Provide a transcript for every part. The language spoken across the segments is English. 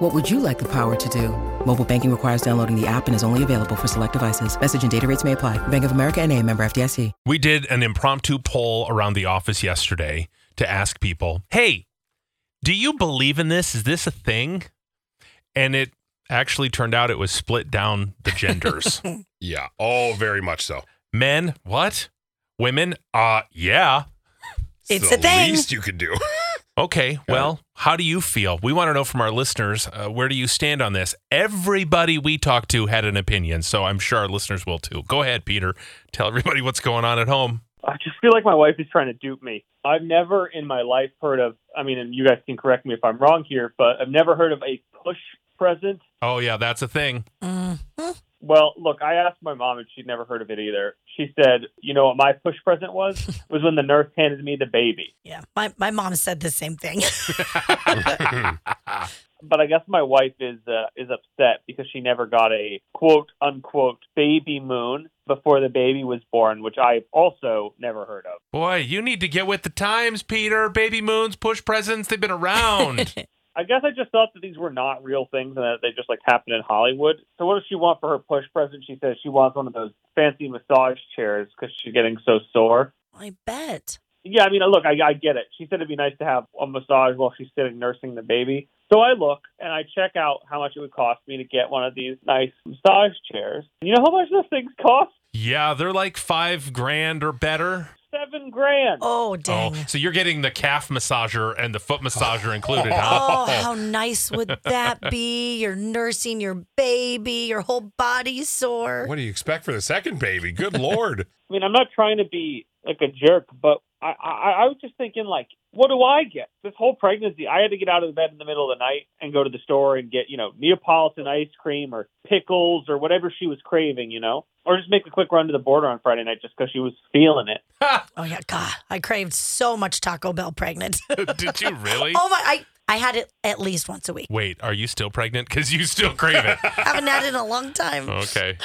What would you like the power to do? Mobile banking requires downloading the app and is only available for select devices. Message and data rates may apply. Bank of America and a member FDIC. We did an impromptu poll around the office yesterday to ask people, hey, do you believe in this? Is this a thing? And it actually turned out it was split down the genders. Yeah. Oh, very much so. Men, what? Women, uh, yeah. It's the a thing. least you could do. Okay, well, how do you feel? We want to know from our listeners, uh, where do you stand on this? Everybody we talked to had an opinion, so I'm sure our listeners will too. Go ahead, Peter. Tell everybody what's going on at home. I just feel like my wife is trying to dupe me. I've never in my life heard of, I mean, and you guys can correct me if I'm wrong here, but I've never heard of a push present. Oh, yeah, that's a thing. Well, look, I asked my mom and she'd never heard of it either. She said, you know what my push present was? was when the nurse handed me the baby. Yeah, my, my mom said the same thing. But I guess my wife is uh, is upset because she never got a quote unquote baby moon before the baby was born, which I've also never heard of. Boy, you need to get with the times, Peter. Baby moons, push presents, they've been around. I guess I just thought that these were not real things and that they just like happen in Hollywood. So what does she want for her push present? She says she wants one of those fancy massage chairs because she's getting so sore. I bet. Yeah, I mean, look, I, I get it. She said it'd be nice to have a massage while she's sitting nursing the baby. So I look and I check out how much it would cost me to get one of these nice massage chairs. You know how much those things cost? yeah, they're like five grand or better. Seven grand. Oh, oh dang. Oh, so you're getting the calf massager and the foot massager included, huh? Oh, how nice would that be? You're nursing your baby, your whole body's sore. what do you expect for the second baby? Good lord. I mean, I'm not trying to be like a jerk, but I, I, I was just thinking, like, what do I get? This whole pregnancy, I had to get out of the bed in the middle of the night and go to the store and get, you know, Neapolitan ice cream or pickles or whatever she was craving, you know, or just make a quick run to the border on Friday night just because she was feeling it. Oh, oh yeah, God, I craved so much Taco Bell pregnant. Did you really? oh my, I I had it at least once a week. Wait, are you still pregnant? Because you still crave it. Haven't had it in a long time. Okay.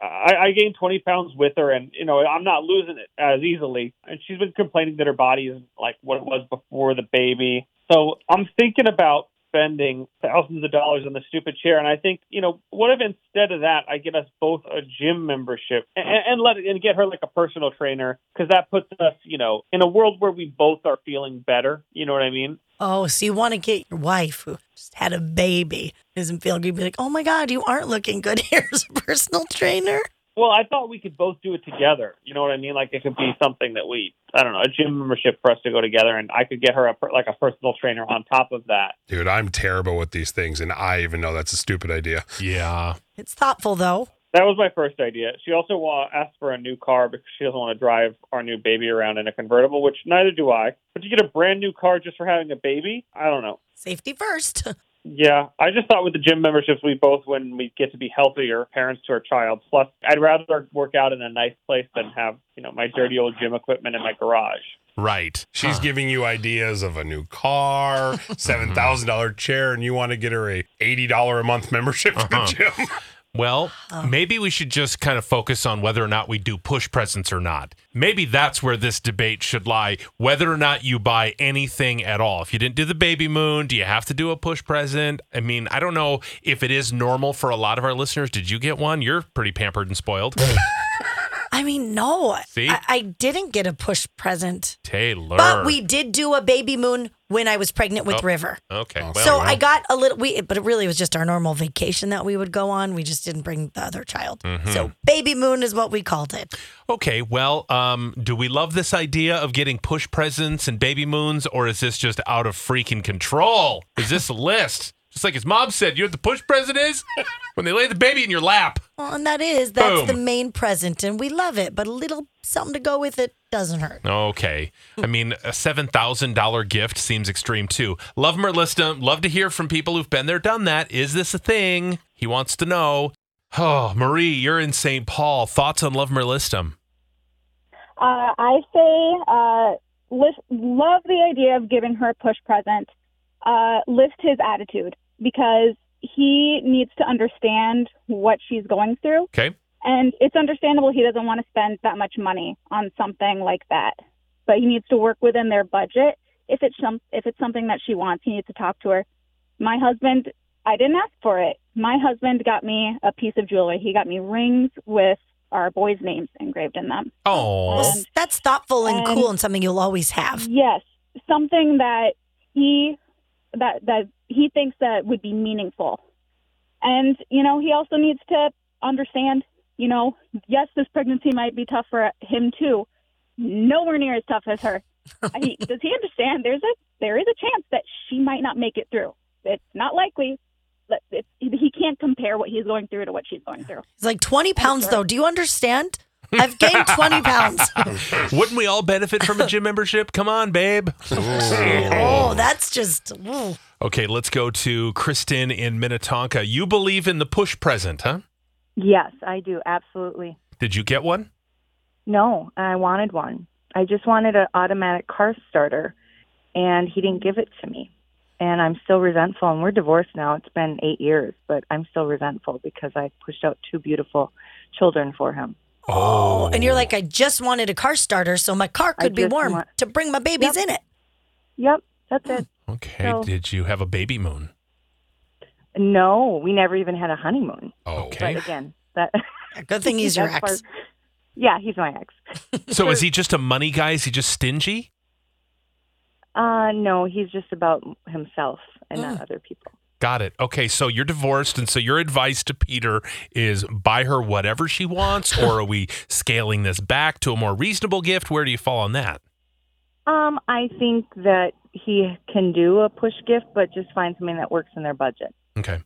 I, I gained 20 pounds with her, and you know I'm not losing it as easily. And she's been complaining that her body isn't like what it was before the baby. So I'm thinking about spending thousands of dollars on the stupid chair. And I think you know what if instead of that I get us both a gym membership and, and let it, and get her like a personal trainer because that puts us you know in a world where we both are feeling better. You know what I mean? Oh, so you want to get your wife who just had a baby doesn't feel good? Be like, oh my God, you aren't looking good. Here's a personal trainer. Well, I thought we could both do it together. You know what I mean? Like it could be something that we, I don't know, a gym membership for us to go together, and I could get her a like a personal trainer on top of that. Dude, I'm terrible with these things, and I even know that's a stupid idea. Yeah. It's thoughtful though. That was my first idea. She also asked for a new car because she doesn't want to drive our new baby around in a convertible, which neither do I. But to get a brand new car just for having a baby, I don't know. Safety first. Yeah, I just thought with the gym memberships, we both when we get to be healthier parents to our child. Plus, I'd rather work out in a nice place than have you know my dirty old gym equipment in my garage. Right. She's Huh. giving you ideas of a new car, seven thousand dollar chair, and you want to get her a eighty dollar a month membership to Uh-huh. the gym. Well, oh. maybe we should just kind of focus on whether or not we do push presents or not. Maybe that's where this debate should lie whether or not you buy anything at all. If you didn't do the baby moon, do you have to do a push present? I mean, I don't know if it is normal for a lot of our listeners. Did you get one? You're pretty pampered and spoiled. I mean, no, See? I, I didn't get a push present, Taylor. but we did do a baby moon when I was pregnant with Oh, River. Okay. Well, so well. I got a little, we, but it really was just our normal vacation that we would go on. We just didn't bring the other child. Mm-hmm. So baby moon is what we called it. Okay, well, um, do we love this idea of getting push presents and baby moons, or is this just out of freaking control? Is this a list? Just like his mom said, you know what the push present is? when they lay the baby in your lap. Well, and that is, that's Boom. the main present, and we love it, but a little something to go with it doesn't hurt. Okay. I mean, a $7,000 gift seems extreme too. Love 'em or List 'em. Love to hear from people who've been there, done that. Is this a thing? He wants to know. Oh, Marie, you're in St. Paul. Thoughts on Love 'em or List 'em? Uh, I say uh, lift, love the idea of giving her a push present. Uh, lift his attitude because he needs to understand what she's going through. Okay. And it's understandable he doesn't want to spend that much money on something like that. But he needs to work within their budget. If it's some if it's something that she wants, he needs to talk to her. My husband, I didn't ask for it. My husband got me a piece of jewelry. He got me rings with our boys' names engraved in them. Oh, That's thoughtful and, and- cool and something you'll always have. Yes, something that he that that he thinks that would be meaningful. And you know, he also needs to understand, you know, yes, this pregnancy might be tough for him too. Nowhere near as tough as her. he, does he understand? There's a there is a chance that she might not make it through. It's not likely. But it's, he can't compare what he's going through to what she's going through. It's like 20 pounds, though. Do you understand? I've gained 20 pounds. wouldn't we all benefit from a gym membership? Come on, babe. Oh, that's just. ooh. Okay, let's go to Kristen in Minnetonka. You believe in the push present, huh? Yes, I do. Absolutely. Did you get one? No, I wanted one. I just wanted an automatic car starter, and he didn't give it to me. And I'm still resentful. And we're divorced now. It's been eight years, but I'm still resentful because I pushed out two beautiful children for him. Oh, and you're like, I just wanted a car starter so my car I could be warm want- to bring my babies Yep. in it. Yep, that's it. Okay. So- Did you have a baby moon? No, we never even had a honeymoon. Okay. But again, that Good thing he's your ex. part- yeah, he's my ex. So is he just a money guy? Is he just stingy? Uh, no, he's just about himself and Mm. not other people. Got it. Okay, so you're divorced, and so your advice to Peter is buy her whatever she wants, or are we scaling this back to a more reasonable gift? Where do you fall on that? Um, I think that he can do a push gift, but just find something that works in their budget. Okay.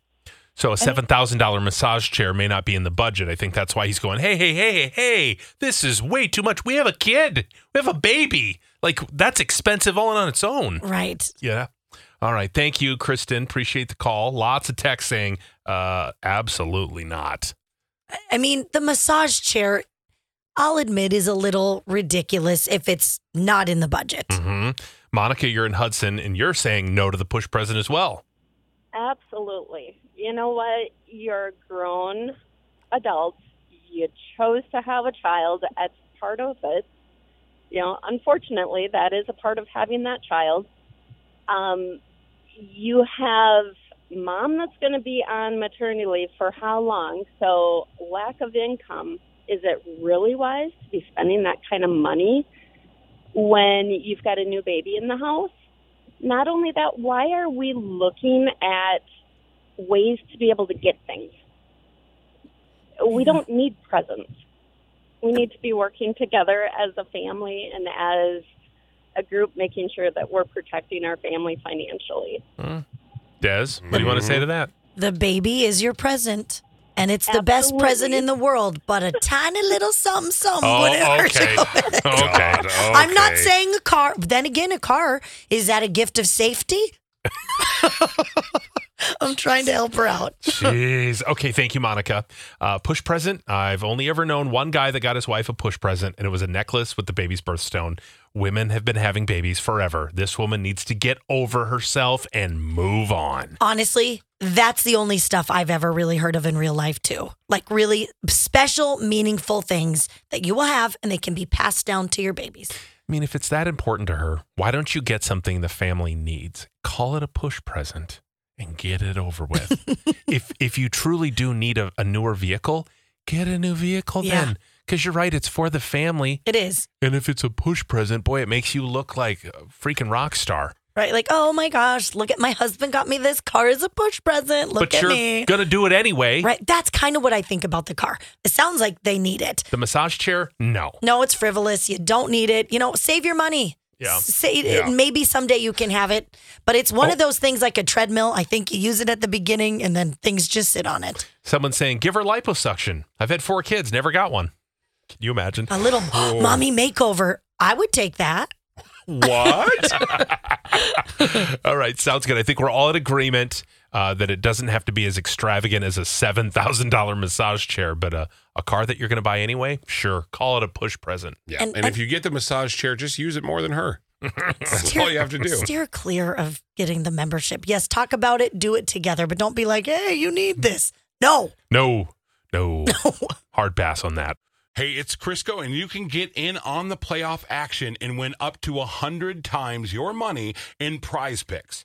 So a seven thousand dollar massage chair may not be in the budget. I think that's why he's going, hey, hey, hey, hey, this is way too much. We have a kid. We have a baby. Like that's expensive all on its own. Right. Yeah. All right. Thank you, Kristen. Appreciate the call. Lots of text saying, uh, absolutely not. I mean, the massage chair, I'll admit, is a little ridiculous if it's not in the budget. hmm Monica, you're in Hudson, and you're saying no to the push present as well. Absolutely. You know what? You're grown adults. You chose to have a child. That's part of it. You know, unfortunately, that is a part of having that child. Um, you have mom that's going to be on maternity leave for how long? So, lack of income. Is it really wise to be spending that kind of money when you've got a new baby in the house? Not only that, why are we looking at ways to be able to get things? We don't need presents. We need to be working together as a family and as a group, making sure that we're protecting our family financially. Hmm. Des, what do you want to say to mm-hmm. that? The baby is your present. And it's the best present in the world, but a tiny little something, something Oh, wouldn't hurt okay. you. Okay. God, I'm not saying a car. Then again, a car is that a gift of safety? I'm trying to help her out. Jeez. Okay. Thank you, Monica. Uh, push present. I've only ever known one guy that got his wife a push present, and it was a necklace with the baby's birthstone. Women have been having babies forever. This woman needs to get over herself and move on. Honestly, that's the only stuff I've ever really heard of in real life, too. Like really special, meaningful things that you will have and they can be passed down to your babies. I mean, if it's that important to her, why don't you get something the family needs? Call it a push present and get it over with. if if you truly do need a, a newer vehicle, get a new vehicle Yeah. then. Because you're right, it's for the family. It is. And if it's a push present, boy, it makes you look like a freaking rock star. Right? Like, oh my gosh, look at my husband got me this car as a push present. Look but at you're gonna do it anyway. Right? That's kind of what I think about the car. It sounds like they need it. The massage chair, no. No, it's frivolous. You don't need it. You know, save your money. Yeah. Say Yeah. maybe someday you can have it, but it's one Oh. of those things like a treadmill. I think you use it at the beginning and then things just sit on it. Someone's saying, give her liposuction. I've had four kids, never got one. Can you imagine? A little Oh. mommy makeover. I would take that. What? all right, sounds good. I think we're all in agreement. Uh, that it doesn't have to be as extravagant as a seven thousand dollar massage chair, but a a car that you're going to buy anyway. Sure, call it a push present. Yeah. And- And, if you get the massage chair, just use it more than her. That's all you have to do. Steer clear of getting the membership. Yes, talk about it, do it together, but don't be like, hey, you need this. No. No, no, hard pass on that. Hey, it's Crisco, and you can get in on the playoff action and win up to 100 times your money in PrizePicks.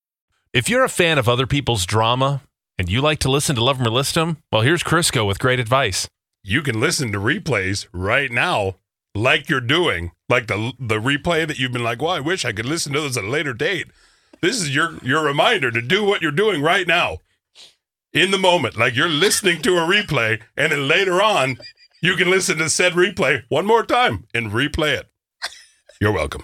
If you're a fan of other people's drama and you like to listen to Love 'em or List 'em, well, here's Crisco with great advice. You can listen to replays right now, like you're doing, like the the replay that you've been like, well, I wish I could listen to this at a later date. This is your your reminder to do what you're doing right now, in the moment, like you're listening to a replay, and then later on, you can listen to said replay one more time and replay it. You're welcome.